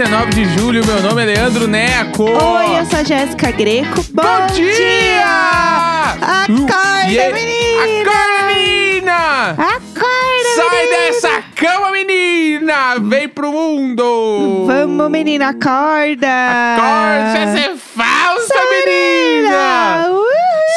Segunda-feira, 19 de julho, meu nome é Leandro Neco. Oi, eu sou a Jéssica Greco. Bom, Bom dia! Acorda, E aí- menina! Acorda, menina! Acorda, Sai menina! dessa cama, menina! Vem pro mundo! Vamos, menina, acorda! Acorda, você é falsa, menina! Uhul!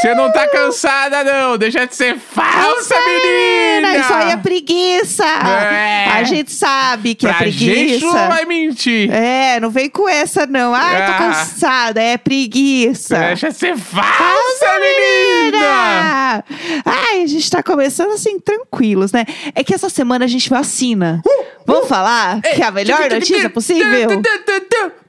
Você não tá cansada, não! Deixa de ser falsa, menina! Isso aí é preguiça! É. A gente sabe que pra é preguiça. gente não vai mentir! É, não vem com essa, não. Ai, tô Ah. cansada. É preguiça. Deixa de ser falsa, menina! Ai, a gente tá começando assim, tranquilos, né? É que essa semana a gente vacina. Vamos falar que é a melhor notícia possível?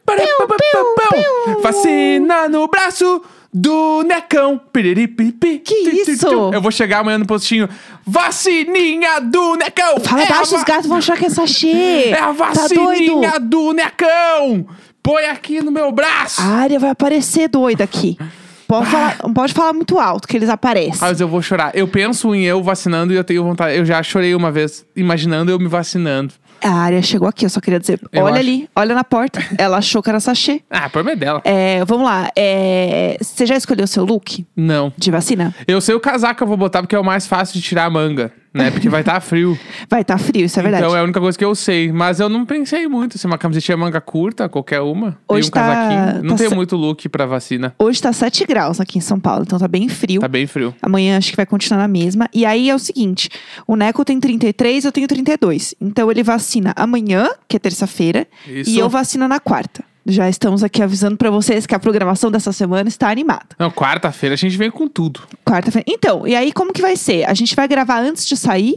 piu. Vacina no braço do necão. Piriripipi. Que isso? Eu vou chegar amanhã no postinho. Vacininha do necão. Fala É baixo, va- os gatos vão achar que é sachê. É a Tá vacininha do necão. Põe aqui no meu braço. A área vai aparecer doida aqui. Pode falar, não pode falar muito alto, que eles aparecem. Mas eu vou chorar. Eu penso em eu vacinando e eu tenho vontade. Eu já chorei uma vez, imaginando eu me vacinando. A área chegou aqui, eu só queria dizer. Eu olha acho. ali, olha na porta. Ela achou que era sachê. Ah, por meio dela. É, vamos lá. é, você já escolheu seu look Não. de vacina? Eu sei o casaco que eu vou botar porque é o mais fácil de tirar a manga, né? Porque vai estar frio. Vai estar frio, isso é verdade. Então é a única coisa que eu sei. Mas eu não pensei muito. Se uma camisetinha manga curta, qualquer uma. Hoje e um tá- casaquinho. Não tá tem se- muito look pra vacina. Hoje tá 7 graus aqui em São Paulo, então tá bem frio. Tá bem frio. Amanhã acho que vai continuar na mesma. E aí é o seguinte: o Neco tem 33, eu tenho 32. Então ele vacina amanhã, que é terça-feira, e eu vacino na quarta. Já estamos aqui avisando pra vocês que a programação dessa semana está animada. Não, quarta-feira a gente vem com tudo. Quarta-feira. Então, e aí como que vai ser? A gente vai gravar antes de sair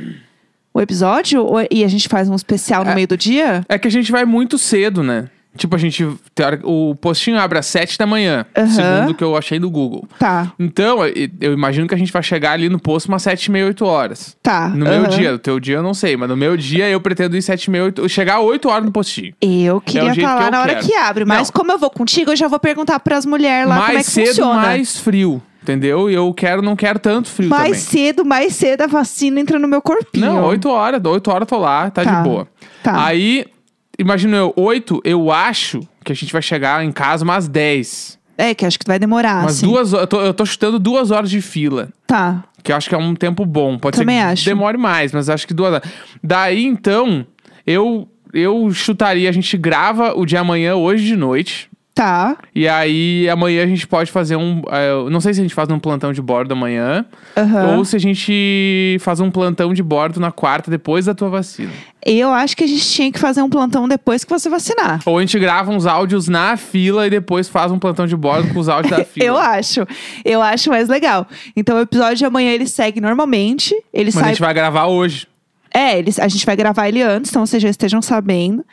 o episódio ou- e a gente faz um especial no É. meio do dia? É que a gente vai muito cedo, né? Tipo, a gente. O postinho abre às 7 da manhã. Aham. Segundo o que eu achei no Google. Tá, Então, eu- imagino que a gente vai chegar ali no posto umas 7 e meia, 8 horas. tá. No meu aham. dia. No teu dia eu não sei, mas no meu dia eu pretendo ir 7 e meia, 8, chegar 8 horas no postinho. Eu queria É estar que na hora quero. que abre, mas Não. como eu vou contigo, eu já vou perguntar pras mulheres lá mais como é que cedo, funciona. mais frio. Entendeu? E eu quero, não quero tanto frio Mais também. cedo, mais cedo a vacina entra no meu corpinho. Não, 8 horas, 8 horas eu tô lá, tá, Tá, de boa. tá. Aí, imagino eu, 8, eu acho que a gente vai chegar em casa umas 10. É, que acho que vai demorar, umas assim. duas. Eu tô, eu tô chutando duas horas de fila. Tá. Que eu acho que é um tempo bom. Pode Também ser que acho. demore mais, mas acho que duas horas. Daí, então, eu, eu chutaria, a gente grava o de amanhã hoje de noite. Tá. E aí, amanhã a gente pode fazer um. eh, não sei se a gente faz um plantão de bordo amanhã. Aham. Ou se a gente faz um plantão de bordo na quarta, depois da tua vacina. Eu acho que a gente tinha que fazer um plantão depois que você vacinar. Ou a gente grava uns áudios na fila e depois faz um plantão de bordo com os áudios da fila. Eu acho. Eu acho mais legal. Então o episódio de amanhã ele segue normalmente. Ele Mas a sai. gente vai gravar hoje. É, ele- a gente vai gravar ele antes, então vocês já estejam sabendo.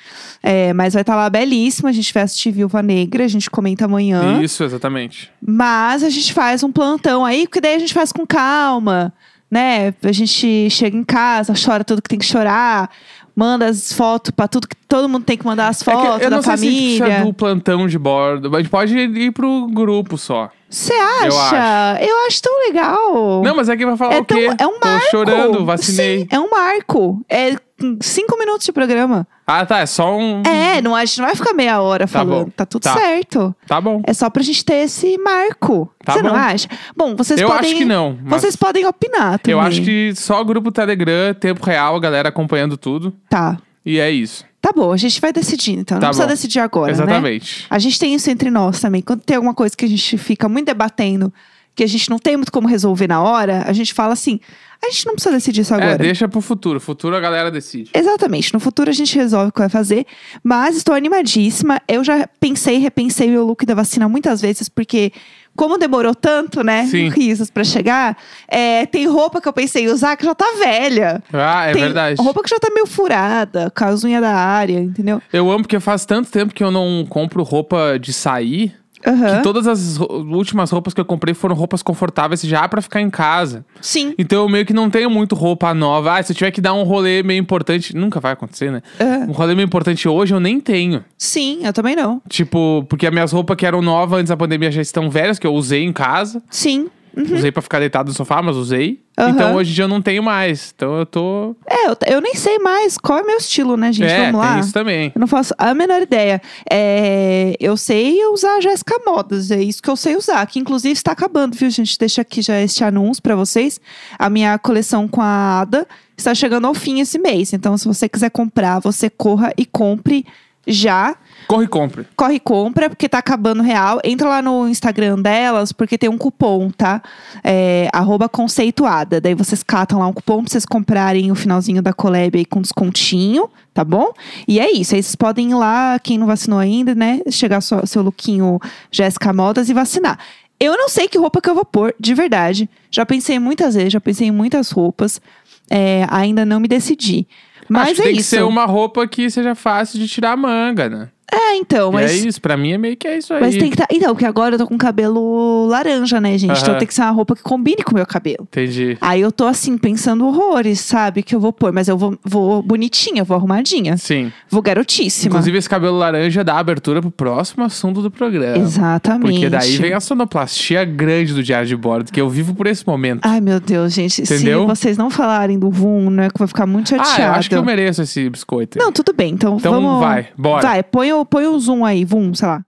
É, mas vai estar lá belíssimo. A gente vai assistir Viúva Negra, a gente comenta amanhã. Isso, exatamente. Mas a gente faz um plantão aí, porque daí a gente faz com calma, né? A gente chega em casa, chora tudo que tem que chorar, manda as fotos pra tudo que todo mundo tem que mandar as É que fotos eu da não sei se a gente família. do plantão de bordo. A gente pode ir pro grupo só. Você acha? Eu acho. tão legal. Não, mas é que vai falar é, o quê? tão, é um marco. Tô chorando, vacinei. Sim, é um marco. É cinco minutos de programa. Ah, tá. É só um. É, não, a gente não vai ficar meia hora Tá falando. bom. Tá tudo Tá. certo. Tá bom. É só pra gente ter esse marco. Tá Você não bom. acha? Bom, vocês Eu podem. acho que não, Vocês podem opinar também. Eu acho que só grupo Telegram, tempo real, a galera acompanhando tudo. Tá. E é isso. Tá bom, a gente vai decidir, então. Tá não precisa bom. decidir agora, né? Exatamente. A gente tem isso entre nós também. Quando tem alguma coisa que a gente fica muito debatendo, que a gente não tem muito como resolver na hora, a gente fala assim: a gente não precisa decidir isso agora. É, deixa pro futuro. Futuro a galera decide. Exatamente. No futuro a gente resolve o que vai fazer. Mas estou animadíssima. Eu já pensei repensei meu look da vacina muitas vezes, porque como demorou tanto, né? Sim. Risos pra chegar, é, tem roupa que eu pensei em usar que já tá velha. Ah, é tem verdade. Roupa que já tá meio furada, com as unhas da área, entendeu? Eu amo porque faz tanto tempo que eu não compro roupa de sair. Aham. Que todas as últimas roupas que eu comprei foram roupas confortáveis já pra ficar em casa. Sim. Então eu meio que não tenho muito roupa nova. Ah, se eu tiver que dar um rolê meio importante. Nunca vai acontecer, né? Aham. Um rolê meio importante hoje eu nem tenho. Sim, eu também não. Tipo, porque as minhas roupas que eram novas antes da pandemia já estão velhas, que eu usei em casa. Sim. Usei pra ficar deitado no sofá, mas usei. Uhum. Então hoje em dia eu não tenho mais. Então eu tô. É, eu, eu nem sei mais qual é meu estilo, né, gente? é, Vamos lá. tem isso também. Eu não faço a menor ideia. É, eu sei usar a Jéssica Modas, é isso que eu sei usar. Que inclusive está acabando, viu, gente? Deixa aqui já este anúncio pra vocês. A minha coleção com a Ada está chegando ao fim esse mês. Então, se você quiser comprar, você corra e compre já. Corre e compre. Corre e compra, porque tá acabando real. Entra lá no Instagram delas, porque tem um cupom, tá? É, arroba conceituada. Daí vocês catam lá um cupom pra vocês comprarem o finalzinho da collab aí com descontinho, tá bom? E é isso. Aí vocês podem ir lá, quem não vacinou ainda, né? Chegar seu, seu lookinho Jéssica Modas e vacinar. Eu não sei que roupa que eu vou pôr, de verdade. Já pensei muitas vezes, já pensei em muitas roupas. É, ainda não me decidi. Mas Acho que é tem isso. que ser uma roupa que seja fácil de tirar a manga, né? É, então, E mas. é isso, pra mim é meio que é isso aí. Mas tem que tá... Então, porque agora eu tô com cabelo laranja, né, gente? Então tem que ser uma roupa que combine com o meu cabelo. Entendi. Aí eu tô assim, pensando horrores, sabe? Que eu vou pôr, mas eu vou, vou bonitinha, vou arrumadinha. Sim. Vou garotíssima. Inclusive, esse cabelo laranja dá abertura pro próximo assunto do programa. Exatamente. Porque daí vem a sonoplastia grande do diário de bordo, que eu vivo por esse momento. Ai, meu Deus, gente. Entendeu? Se vocês não falarem do VUM, né, que vou ficar muito chateada. Ah, eu acho que eu mereço esse biscoito. aí. Não, tudo bem. Então, Então vamos... vai, bora. Vai, põe põe o zoom aí, VUM, sei lá.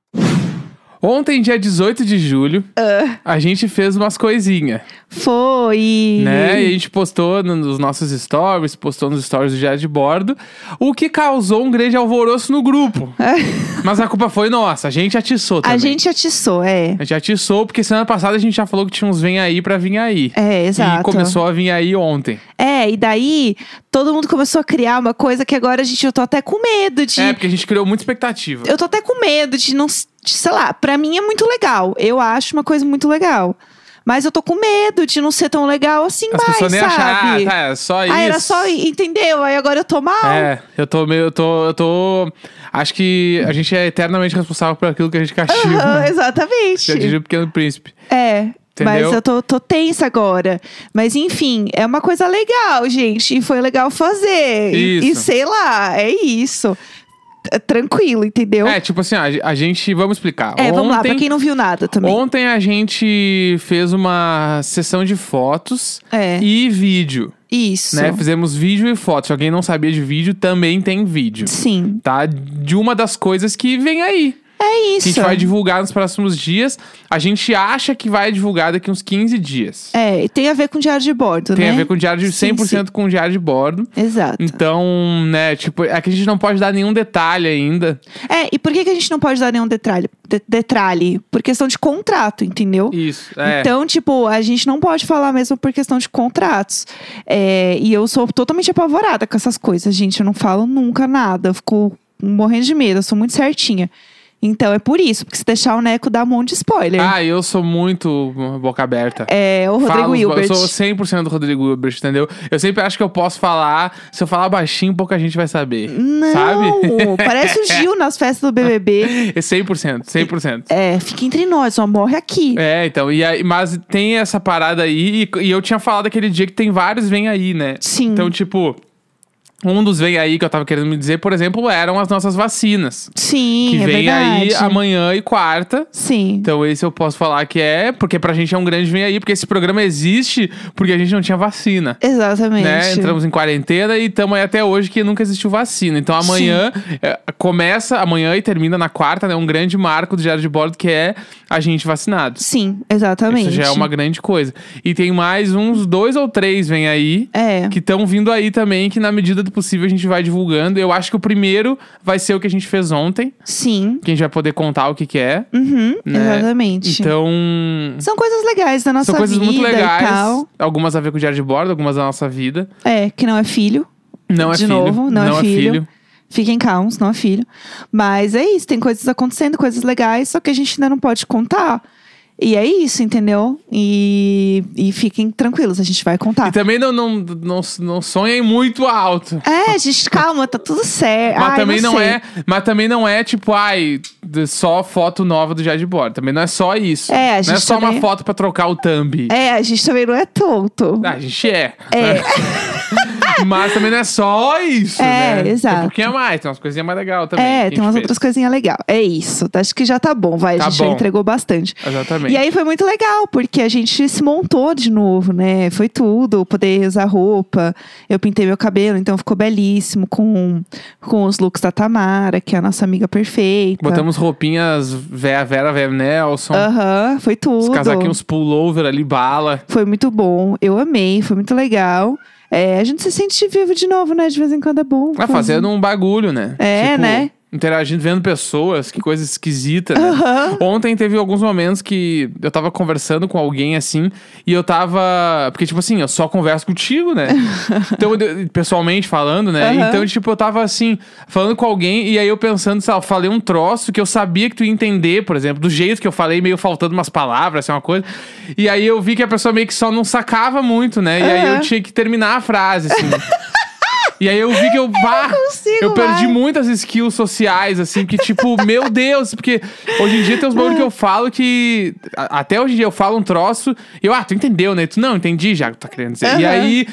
Ontem, dia 18 de julho, Ah. a gente fez umas coisinhas, Foi. né? E a gente postou no- nos nossos stories, postou nos stories do diário de bordo, o que causou um grande alvoroço no grupo. Mas a culpa foi nossa, a gente atiçou também. A gente atiçou, é. A gente atiçou, porque semana passada a gente já falou que tinha uns vem aí pra vir aí. É, exato. E começou a vir aí ontem. É, e daí todo mundo começou a criar uma coisa que agora a gente, eu tô até com medo de. É, porque a gente criou muita expectativa. Eu tô até com medo de não. Sei lá, pra mim é muito legal. Eu acho uma coisa muito legal. Mas eu tô com medo de não ser tão legal assim As mais, pessoas nem acharam, ah, sabe? tá, é só isso. Ah, era só, entendeu? Aí agora eu tô mal. É, eu tô meio, eu tô, eu tô... Acho que a gente é eternamente responsável por aquilo que a gente castiga. Né? exatamente. Já diria o Pequeno Príncipe. É. Mas Entendeu? eu tô, tô tensa agora. Mas enfim, é uma coisa legal, gente. E foi legal fazer. E, e Isso. sei lá, é isso. T- Tranquilo, entendeu? É, tipo assim, a, a gente... Vamos explicar. É, vamos lá, pra Ontem- quem não viu nada também. Ontem a gente fez uma sessão de fotos É, e vídeo, isso. né? Fizemos vídeo e foto. Se alguém não sabia de vídeo, também tem vídeo, Sim, tá? De uma das coisas que vem aí. É Que isso. a gente vai divulgar nos próximos dias. A gente acha que vai divulgar daqui uns 15 dias. É, e tem a ver com diário de bordo, Tem né? a ver com diário de Sim, 100% com diário de bordo. Exato. Então, né, tipo, é que a gente não pode dar nenhum detalhe ainda. É, e por que, que a gente não pode dar nenhum detalhe? De detalhe? Por questão de contrato, entendeu? Isso, é. Então, tipo, a gente não pode falar mesmo por questão de contratos. É, e eu sou totalmente apavorada com essas coisas, gente. Eu não falo nunca nada. Eu fico morrendo de medo, eu sou muito certinha. Então é por isso, porque se deixar o Neco dar um monte de spoiler. Ah, eu sou muito boca aberta. É o Rodrigo Falo- Hilbert. Eu sou 100% do Rodrigo Hilbert, entendeu? Eu sempre acho que eu posso falar. Se eu falar baixinho, pouca gente vai saber. Não, Sabe? parece o Gil nas festas do BBB. É 100%, 100%. É, fica entre nós, só morre aqui. É, então, e aí, mas tem essa parada aí, e, e eu tinha falado aquele dia que tem vários vem aí, né? Sim. Então, tipo, um dos vem aí que eu tava querendo me dizer, por exemplo, eram as nossas vacinas. Sim, que é vem verdade. aí amanhã e quarta. Sim. Então esse eu posso falar que é, porque pra gente é um grande vem aí, porque esse programa existe porque a gente não tinha vacina. Exatamente. Né? Entramos em quarentena e estamos aí até hoje que nunca existiu vacina. Então amanhã é, começa, amanhã e termina na quarta, né? Um grande marco do Diário de Bordo que é a gente vacinado. Sim, exatamente. Isso já é uma grande coisa. E tem mais uns dois ou três vem aí. É. Que estão vindo aí também, que na medida do possível a gente vai divulgando. Eu acho que o primeiro vai ser o que a gente fez ontem, Sim. que a gente vai poder contar o que, que é. Uhum, Né? exatamente. Então, São coisas legais da nossa são coisas vida muito legais. Algumas a ver com o diário de bordo, algumas da nossa vida. É, que não é filho. Não é De filho. novo, não é filho. Fiquem calmos, não é filho. Mas é isso, tem coisas acontecendo, coisas legais, só que a gente ainda não pode contar. E é isso, entendeu? E, e fiquem tranquilos, a gente vai contar. E também não, não, não, não sonhem muito alto. É, gente, calma, tá tudo certo. Mas Ai, também não, é, mas também não é tipo, ai, só foto nova do Diário de Bordo. Também não é só isso. É, a não é gente só também- uma foto pra trocar o thumb. É, a gente também não é tonto. Ah, a gente é. É. Mas também não é só isso, É, né? exato. Tem um pouquinho a mais, tem umas coisinhas mais legais também. É, tem umas fez. outras coisinhas legais. É isso. Acho que já tá bom, vai. Tá a gente já bom. entregou bastante. Exatamente. E aí foi muito legal, porque a gente se montou de novo, né? Foi tudo, poder usar roupa. Eu pintei meu cabelo, então ficou belíssimo com, com os looks da Tamara, que é a nossa amiga perfeita. Botamos roupinhas Vera, Vera, Vera Nelson. Aham, foi Os tudo. casaquinhos pullover ali, bala. Foi muito bom. Eu amei, foi muito legal. É, a gente se sente vivo de novo, né? De vez em quando é bom. Ah, fazendo um bagulho, né? É, né? Interagindo, vendo pessoas, que coisa esquisita, né? Aham. Ontem teve alguns momentos que eu tava conversando com alguém assim, e eu tava. Porque, tipo assim, eu só converso contigo, né? então, eu- pessoalmente falando, né? Aham. Então, tipo, eu tava assim, falando com alguém, e aí eu pensando, sei lá, eu falei um troço que eu sabia que tu ia entender, por exemplo, do jeito que eu falei, meio faltando umas palavras, assim, uma coisa. E aí eu vi que a pessoa meio que só não sacava muito, né? E aí eu tinha que terminar a frase, assim. E aí eu vi que eu, bah, consigo eu perdi muitas skills sociais, assim, que tipo, meu Deus, porque hoje em dia tem uns bagulho que eu falo que. a- Até hoje em dia eu falo um troço e eu, ah, tu entendeu, né? Tu não, entendi já que tu tá querendo dizer. E Aham. aí,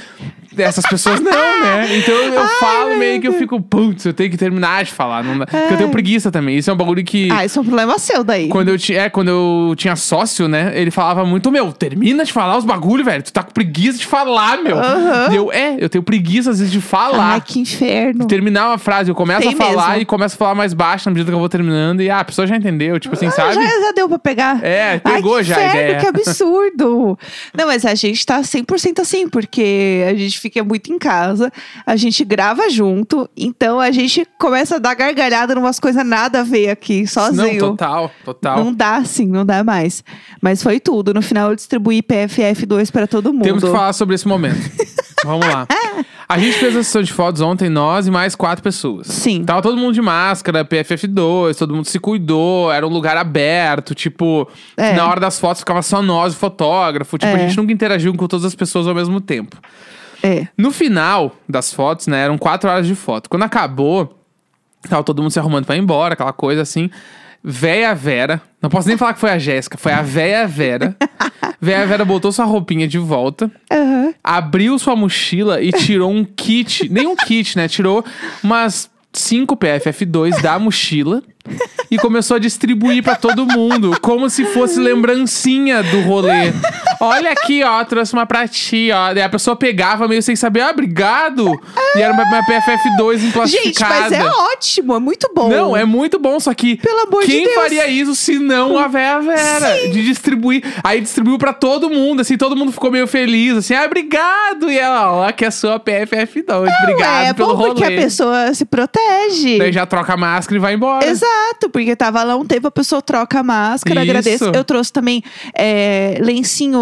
essas pessoas não, né? Então eu falo meio que eu fico, putz, eu tenho que terminar de falar. Não dá. Porque eu tenho preguiça também. Isso é um bagulho que. Ah, isso é um problema seu daí. Quando eu, tinha, é, quando eu tinha sócio, né? Ele falava muito, meu, termina de falar os bagulho, velho. Tu tá com preguiça de falar, meu. E eu, é, eu tenho preguiça às vezes de falar. Ai, que inferno. Terminar uma frase, eu começo Tem a falar mesmo. e começo a falar mais baixo na medida que eu vou terminando. E ah, a pessoa já entendeu, tipo assim, Ah, sabe? Já, já deu pra pegar. É, Ai, pegou que já a inferno, ideia. Que absurdo. Não, mas a gente tá 100% assim, porque a gente fica muito em casa, a gente grava junto, então a gente começa a dar gargalhada numas coisas nada a ver aqui, Não, sozinho. total, total. Não dá assim, não dá mais. Mas foi tudo. No final eu distribuí PFF2 pra todo mundo. Temos que falar sobre esse momento. Vamos lá. A gente fez a sessão de fotos ontem, nós e mais quatro pessoas. Sim. Tava todo mundo de máscara, PFF2, todo mundo se cuidou, era um lugar aberto, tipo, É. na hora das fotos ficava só nós, o fotógrafo, tipo, a É. gente nunca interagiu com todas as pessoas ao mesmo tempo. É. No final das fotos, né, eram quatro horas de foto. Quando acabou, tava todo mundo se arrumando pra ir embora, aquela coisa assim. Véia Vera, não posso nem falar que foi a Jéssica, foi a Véia Vera. Véia Vera botou sua roupinha de volta, Aham. abriu sua mochila e tirou um kit, nem um kit, né? Tirou umas 5 PFF2 da mochila e começou a distribuir pra todo mundo, como se fosse lembrancinha do rolê. Olha aqui, ó, trouxe uma pra ti, ó. Daí a pessoa pegava meio sem saber, ah, obrigado. E era uma, uma PFF2 Gente, emplastificada. mas é ótimo, é muito bom. Não, é muito bom, só que Pelo amor de quem faria isso se não a Véia Vera? De distribuir. Aí distribuiu pra todo mundo, assim, todo mundo ficou meio feliz, assim, ah, obrigado. E ela, ó, que é a sua PFF2, obrigado é pelo bom rolê. porque a pessoa se protege. Daí já troca a máscara e vai embora. Exato, porque tava lá um tempo, a pessoa troca a máscara, Isso. agradeço. Eu trouxe também é, lencinho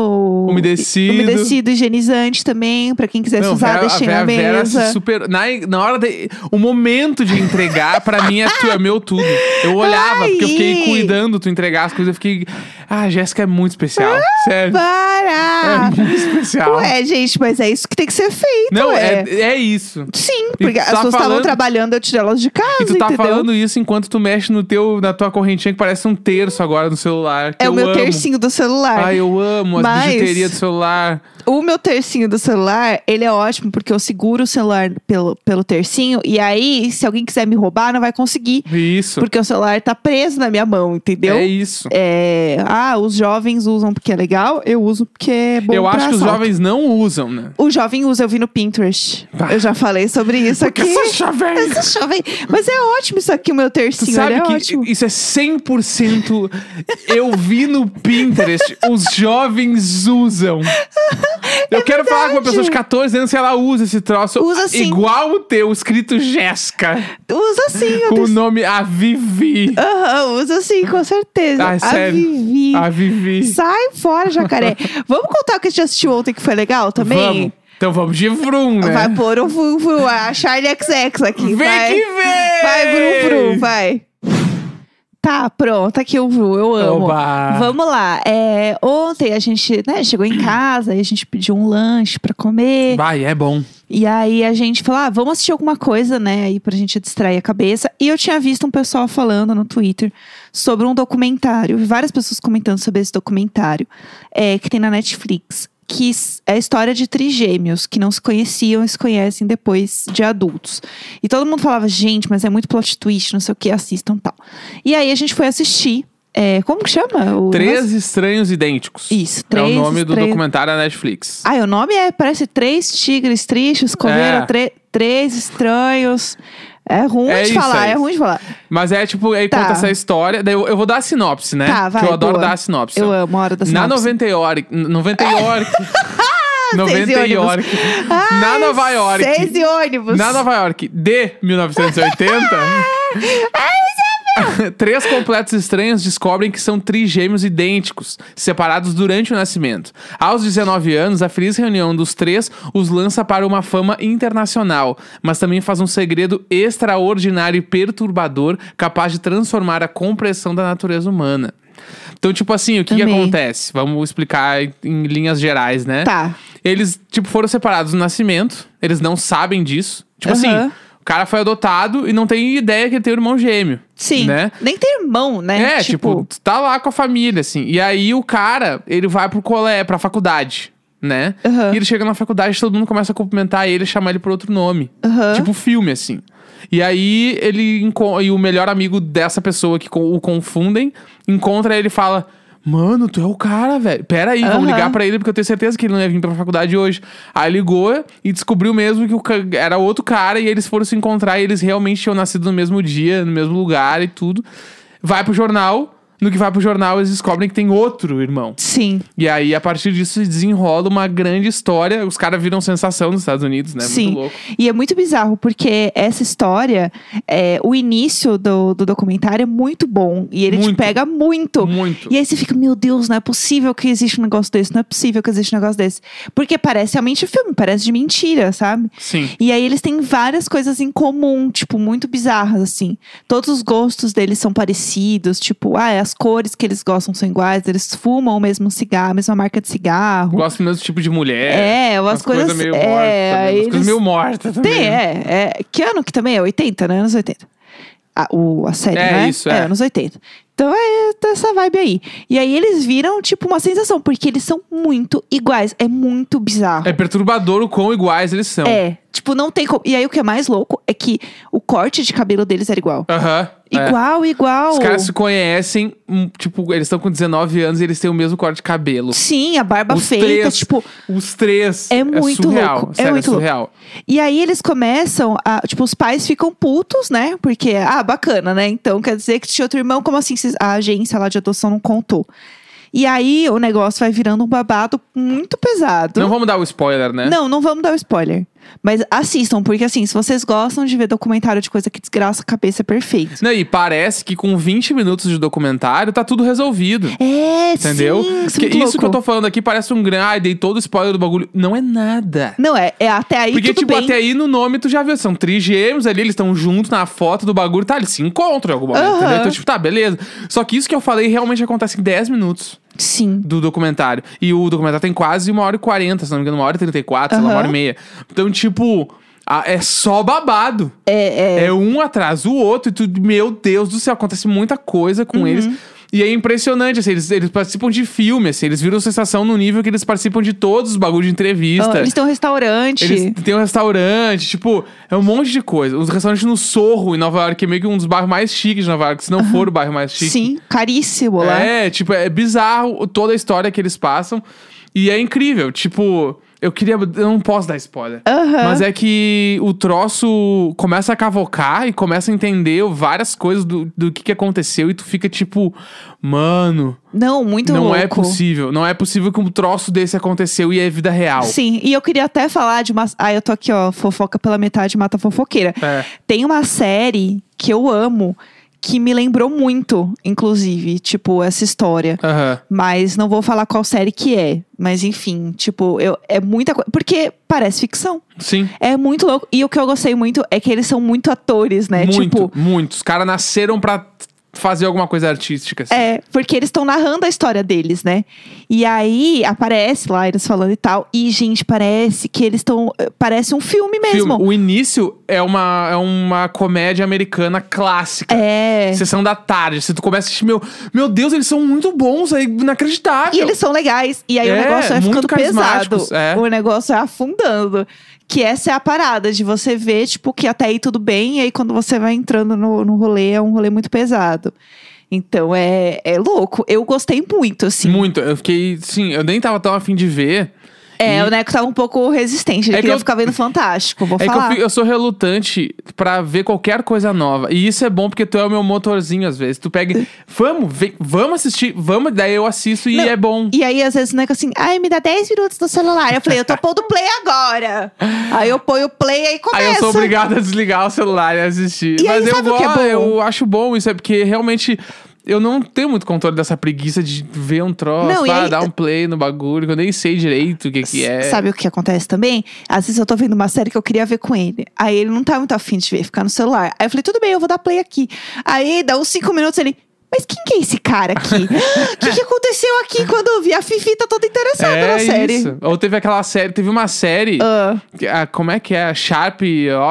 Umedecido. umedecido, higienizante também, pra quem quisesse Não, usar, Vera- deixei a na Vera, mesa. super. Na, na hora de. O momento de entregar, pra mim, é, tu, é meu tudo. Eu olhava, porque eu fiquei cuidando tu entregar as coisas. Eu fiquei. Ah, a Jéssica é muito especial. Sério. Para! É muito especial. Ué, gente, mas é isso que tem que ser feito, Não, é. é, isso. Sim, porque tu as tá pessoas estavam falando- trabalhando, eu tirei elas de casa, E tu tá entendeu? falando isso enquanto tu mexe no teu, na tua correntinha que parece um terço agora no celular. É o meu amo. tercinho do celular. Ai, eu amo as Mas- bijuterias do celular. O meu tercinho do celular, ele é ótimo porque eu seguro o celular pelo, pelo tercinho e aí, se alguém quiser me roubar, não vai conseguir. Isso. Porque o celular tá preso na minha mão, entendeu? É isso. É, ah, os jovens usam porque é legal, eu uso porque é bom eu acho que os jovens não usam, né? O jovem usa, eu vi no Pinterest. Bah. Eu já falei sobre isso Porque aqui. sou jovem. Sou jovem. Mas é ótimo isso aqui, o meu Tu tercinho. sabe ele é que ótimo. isso é 100% eu vi no Pinterest, os jovens usam. Eu quero falar com uma pessoa de 14 anos se ela usa esse troço Usa sim. igual o teu, escrito Jéssica, Usa sim, com o nome A Vivi. Aham, usa sim, com certeza. Ai, a. Vivi. A Vivi. Sai fora, jacaré. Vamos contar o que a gente assistiu ontem que foi legal também? Vamos. Então vamos de Vrum, né? Vai pôr o vrum, vrum, a Charlie XX aqui. Vem vai. que vem! Vai, vrum, vrum, vai. Tá, pronto, aqui o vrum, eu amo. Oba. Vamos lá. É, ontem a gente né, chegou em casa e a gente pediu um lanche pra comer. Vai, é bom. E aí a gente falou, ah, vamos assistir alguma coisa, né? Aí pra gente distrair a cabeça. E eu tinha visto um pessoal falando no Twitter sobre um documentário. Várias pessoas comentando sobre esse documentário é, que tem na Netflix. Que é a história de trigêmeos que não se conheciam e se conhecem depois de adultos. E todo mundo falava, gente, mas é muito plot twist, não sei o que, assistam tal. E aí a gente foi assistir. é, como que chama? O Três Estranhos Idênticos. Isso, É Três o nome do documentário da Netflix. Ah, o nome é, parece Três Tigres Tristes comeram É. tre- Três Estranhos. É ruim É de falar, aí. é ruim de falar. Mas é tipo, aí Tá. conta essa história. Daí eu, eu vou dar a sinopse, né? Tá, vai, que eu adoro boa. dar a sinopse. Eu amo a hora da Na sinopse. 90 York. 90 York. 90 Seis e York. Ai, Na Nova York. Seis e ônibus. Na Nova York de 1980. Três completos estranhos descobrem que são trigêmeos idênticos, separados durante o nascimento. Aos 19 anos, a feliz reunião dos três os lança para uma fama internacional, mas também faz um segredo extraordinário e perturbador capaz de transformar a compreensão da natureza humana. Então, tipo assim, o que, que acontece? Vamos explicar em linhas gerais, né? Tá. Eles, tipo, foram separados no nascimento. Eles não sabem disso. Tipo Aham. assim, o cara foi adotado e não tem ideia que ele tem um irmão gêmeo. Sim. Né? Nem tem irmão, né? É, tipo, tá lá com a família, assim. E aí o cara, ele vai pro colé, pra faculdade, né? Aham. E ele chega na faculdade, todo mundo começa a cumprimentar ele e chamar ele por outro nome. Aham. Tipo filme, assim. E aí ele e o melhor amigo dessa pessoa que o confundem, encontra ele e fala: Mano, tu é o cara, velho. Pera aí, vamos Aham. ligar pra ele, porque eu tenho certeza que ele não ia vir pra faculdade hoje. Aí ligou e descobriu mesmo que o ca- era outro cara e eles foram se encontrar e eles realmente tinham nascido no mesmo dia, no mesmo lugar e tudo. Vai pro jornal. No que vai pro jornal, eles descobrem que tem outro irmão. Sim. E aí, a partir disso, se desenrola uma grande história. Os caras viram sensação nos Estados Unidos, né? Sim. Muito louco. E é muito bizarro, porque essa história, é, o início do, do documentário é muito bom. E ele te Muito. pega muito. Muito. E aí você fica, meu Deus, não é possível que existe um negócio desse, não é possível que existe um negócio desse. Porque parece realmente filme, parece de mentira, sabe? Sim. E aí eles têm várias coisas em comum, tipo, muito bizarras, assim. Todos os gostos deles são parecidos, tipo, ah, as cores que eles gostam são iguais, eles fumam o mesmo cigarro, a mesma marca de cigarro. Gosto do mesmo tipo de mulher. É, umas coisas coisas- meio é, mortas. umas eles- coisas meio mortas também. Tem, é, é. Que ano que também é? 80, né? Anos 80. A, o, a série, É, né? isso, é. anos 80. Então é essa vibe aí. E aí eles viram, tipo, uma sensação, porque eles são muito iguais. É muito bizarro. É perturbador o quão iguais eles são. É, tipo, não tem como. E aí o que é mais louco é que o corte de cabelo deles era igual. Aham. é. Igual, igual. Os caras se conhecem, hum, tipo, eles estão com 19 anos e eles têm o mesmo corte de cabelo. Sim, a barba Os feita, três. tipo. Os três. É muito surreal. louco, é Sério, muito louco. surreal. E aí eles começam a. Tipo, os pais ficam putos, né? Porque, ah, bacana, né? Então quer dizer que tinha outro irmão, como assim? A agência lá de adoção não contou. E aí o negócio vai virando um babado muito pesado. Não vamos dar o spoiler, né? Não, não vamos dar o spoiler. Mas assistam, porque assim, se vocês gostam de ver documentário de coisa que desgraça a cabeça, é perfeito. Não, e parece que com 20 minutos de documentário tá tudo resolvido. É, Entendeu? sim. Isso, é isso que eu tô falando aqui parece um grande. Ai, dei todo o spoiler do bagulho. Não é nada. Não, é, é até aí Porque, tipo, bem. até aí no nome tu já viu, são trigêmeos ali, eles estão juntos na foto do bagulho, tá? Eles se encontram em algum momento, entendeu? Então, tipo, tá, beleza. Só que isso que eu falei realmente acontece em 10 minutos Sim. do documentário. E o documentário tem quase uma hora e 40, se não me engano, uma hora e 34, sei lá, uma Aham. hora e meia. Então, tipo, a- é só babado. É, é. É um atrás do outro e tudo. Meu Deus do céu, acontece muita coisa Uhum. com eles. E é impressionante, assim, eles, eles participam de filme, assim, eles viram sensação no nível que eles participam de todos os bagulhos de entrevista. Ah, Eles têm um restaurante. Eles têm um restaurante, tipo, é um monte de coisa. Os restaurantes no Sorro, em Nova York, que é meio que um dos bairros mais chiques de Nova York, se não for o bairro mais chique. Sim, caríssimo lá. É, tipo, é bizarro toda a história que eles passam. E é incrível, tipo, eu queria. Eu não posso dar spoiler. Aham. Mas é que o troço começa a cavocar e começa a entender várias coisas do, do que, que aconteceu. E tu fica tipo, mano, Não, muito não louco. é possível. Não é possível que um troço desse aconteceu e é vida real. Sim, e eu queria até falar de uma. Ah, eu tô aqui, ó, fofoca pela metade, mata fofoqueira. É. Tem uma série que eu amo, que me lembrou muito, inclusive, tipo, essa história. Aham. Mas não vou falar qual série que é. Mas enfim, tipo, eu, é muita coisa. Porque parece ficção. Sim. É muito louco. E o que eu gostei muito é que eles são muito atores, né? muito, Tipo, muito. Os caras nasceram pra fazer alguma coisa artística. Assim. É, porque eles estão narrando a história deles, né? E aí aparece lá eles falando e tal. E, gente, parece que eles estão. Parece um filme mesmo. Filme. O início é uma, é uma comédia americana clássica. É. Sessão da tarde. Se tu começa a assistir, meu, meu Deus, eles são muito bons, é inacreditável. E eles são legais. E aí o É, negócio vai ficando pesado. é. O negócio vai afundando. Que essa é a parada de você ver, tipo, que até aí tudo bem, e aí quando você vai entrando no, no rolê, é um rolê muito pesado. Então é, é louco. Eu gostei muito, assim. Muito. Eu fiquei, sim, eu nem tava tão afim de ver. É, E- o Neco tava um pouco resistente. Ele É que queria eu- ficar vendo Fantástico, vou É que eu, falar. eu sou relutante pra ver qualquer coisa nova. E isso é bom porque tu é o meu motorzinho às vezes. Tu pega, vamos, vem, vamos assistir, vamos, daí eu assisto e Não, é bom. E aí, às vezes, o Neco assim, ai, me dá 10 minutos no celular. Eu falei, eu tô pondo play agora. aí eu ponho o play e começa. Aí eu sou obrigado a desligar o celular e assistir. E aí, Mas eu, sabe o que é gosto, bom? eu acho bom isso, é porque realmente eu não tenho muito controle dessa preguiça de ver um troço, Não, ah, aí- dar um play no bagulho, que eu nem sei direito o que, que é. Sabe o que acontece também? Às vezes eu tô vendo uma série que eu queria ver com ele. Aí ele não tá muito afim de ver, ficar no celular. Aí eu falei, tudo bem, eu vou dar play aqui. Aí dá uns cinco minutos ele. Mas quem que é esse cara aqui? O que, que aconteceu aqui quando eu vi? A Fifi tá toda interessada é na série. isso. Ou teve aquela série, teve uma série, Ah, que- ah, como é que é? Sharp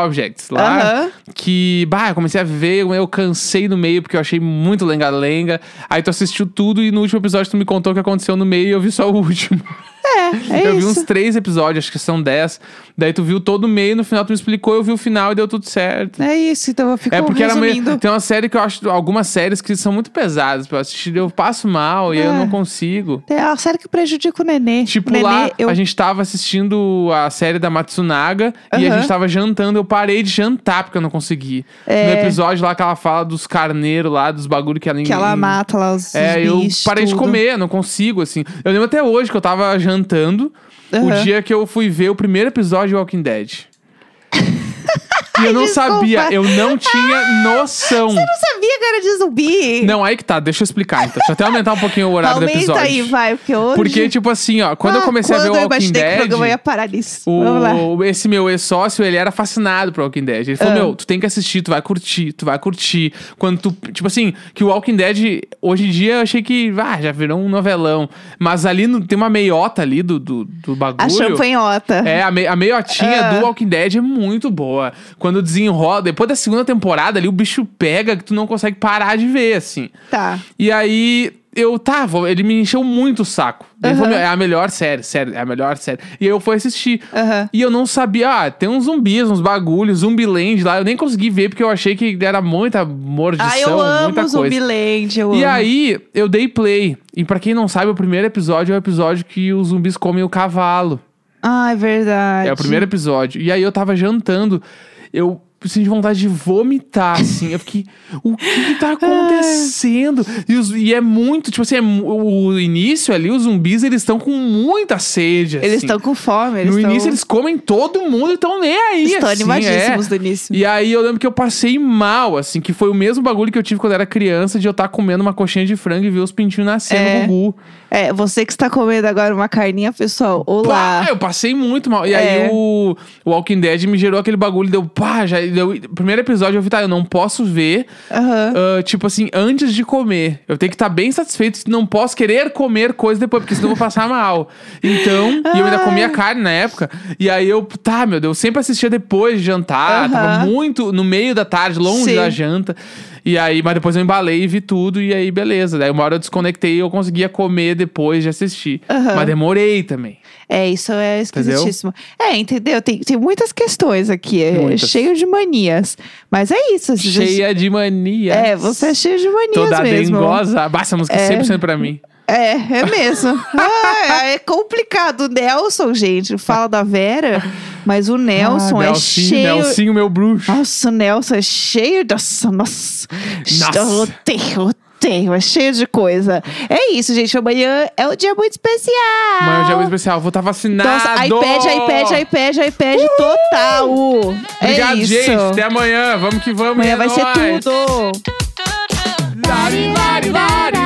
Objects lá. Aham. Que, bah, eu comecei a ver, eu cansei no meio porque eu achei muito lenga-lenga. Aí tu assistiu tudo e no último episódio tu me contou o que aconteceu no meio e eu vi só o último. É, é eu vi isso. uns três episódios, acho que são dez. Daí tu viu todo o meio, no final tu me explicou, eu vi o final e deu tudo certo. É isso, então eu fico É porque era resumindo. meio, tem uma série que eu acho, algumas séries que são muito pesadas pra eu assistir, eu passo mal e eu É. não consigo. É a série que prejudica o nenê. Tipo, nenê, lá, eu... a gente tava assistindo a série da Matsunaga e a gente tava jantando. Eu parei de jantar porque eu não consegui. É. No episódio lá que ela fala dos carneiros lá, dos bagulho que ela... Que ela mata lá os, É, os eu bichos, parei de tudo. comer, não consigo, assim. Eu lembro até hoje que eu tava jantando, Aham. o dia que eu fui ver o primeiro episódio de Walking Dead. E eu não desculpa. sabia, eu não tinha noção. Eu não sabia que era de zumbi. Não, aí que tá, deixa eu explicar então. Deixa eu até aumentar um pouquinho o horário do Aumenta episódio. aí, vai, porque hoje... Porque, tipo assim, ó, quando eu Ah, comecei a ver o quando eu Walking imaginei que o Dead. programa ia parar nisso. O, esse meu ex-sócio, ele era fascinado por Walking Dead. Ele falou: Ah. Meu, tu tem que assistir, tu vai curtir, tu vai curtir. Quando tu. Tipo assim, que o Walking Dead, hoje em dia, eu achei que ah, já virou um novelão. Mas ali no- tem uma meiota ali do, do, do bagulho. A champanhota. É, a, me, a meiotinha Ah. do Walking Dead é muito boa. Quando desenrola, depois da segunda temporada ali, o bicho pega que tu não consegue parar de ver, assim. Tá. E aí, eu tava, ele me encheu muito o saco. Ele falou, Aham. "Meu, é a melhor série, sério, é a melhor série. E aí eu fui assistir. Aham. E eu não sabia, ah, tem uns zumbis, uns bagulhos, Zumbiland lá. Eu nem consegui ver porque eu achei que era muita mordição, Ah, eu amo muita coisa. Zumbiland, eu E amo. aí, eu dei play. E pra quem não sabe, o primeiro episódio é o episódio que os zumbis comem o cavalo. Ah, é verdade. É o primeiro episódio. E aí eu tava jantando, eu senti vontade de vomitar, assim. Eu fiquei, o que, que tá acontecendo? E, os- e é muito, tipo assim, é o início ali, os zumbis, eles estão com muita sede, Eles assim. estão com fome. Eles No tão... início eles comem todo mundo e estão nem aí, estão assim, animadíssimos é. do início. E aí eu lembro que eu passei mal, assim, que foi o mesmo bagulho que eu tive quando era criança, de eu estar comendo uma coxinha de frango e ver os pintinhos nascendo É. no Gugu. É, você que está comendo agora uma carninha, pessoal, olá. Pá, eu passei muito mal. E É. aí o, o Walking Dead me gerou aquele bagulho, deu pá, já deu. Primeiro episódio eu vi, tá, eu não posso ver, Aham. ah, tipo assim, antes de comer. Eu tenho que estar bem satisfeito, não posso querer comer coisa depois, porque senão eu vou passar mal. Então, e eu ainda comia carne na época. E aí eu, tá, meu Deus, eu sempre assistia depois de jantar, Aham. tava muito no meio da tarde, longe Sim. da janta. E aí, mas depois eu embalei e vi tudo, e aí beleza. Daí uma hora eu desconectei e eu conseguia comer depois de assistir. Aham. Mas demorei também. É, isso é esquisitíssimo. É, entendeu? Tem, tem muitas questões aqui. É Muitas. cheio de manias. Mas é isso. Cheia de mania. É, você é cheio de manias Toda mesmo. dengosa. Bah, essa música É. 100% pra mim. É, é mesmo. Ah, é complicado. O Nelson, gente, fala da Vera, mas o Nelson ah, é Nelsinho, cheio. Nelsinho, meu bruxo. Nossa, o Nelson é cheio dessa. Nossa. Nossa. Eu odeio, odeio. É cheio de coisa. É isso, gente. Amanhã é um dia muito especial. Amanhã é um dia muito especial. Vou estar vacinado. Nossa, iPad, iPad, iPad, iPad total. Obrigado, é isso. gente. Até amanhã. Vamos que vamos. Amanhã é vai ser nóis. tudo. Lari, lari, lari,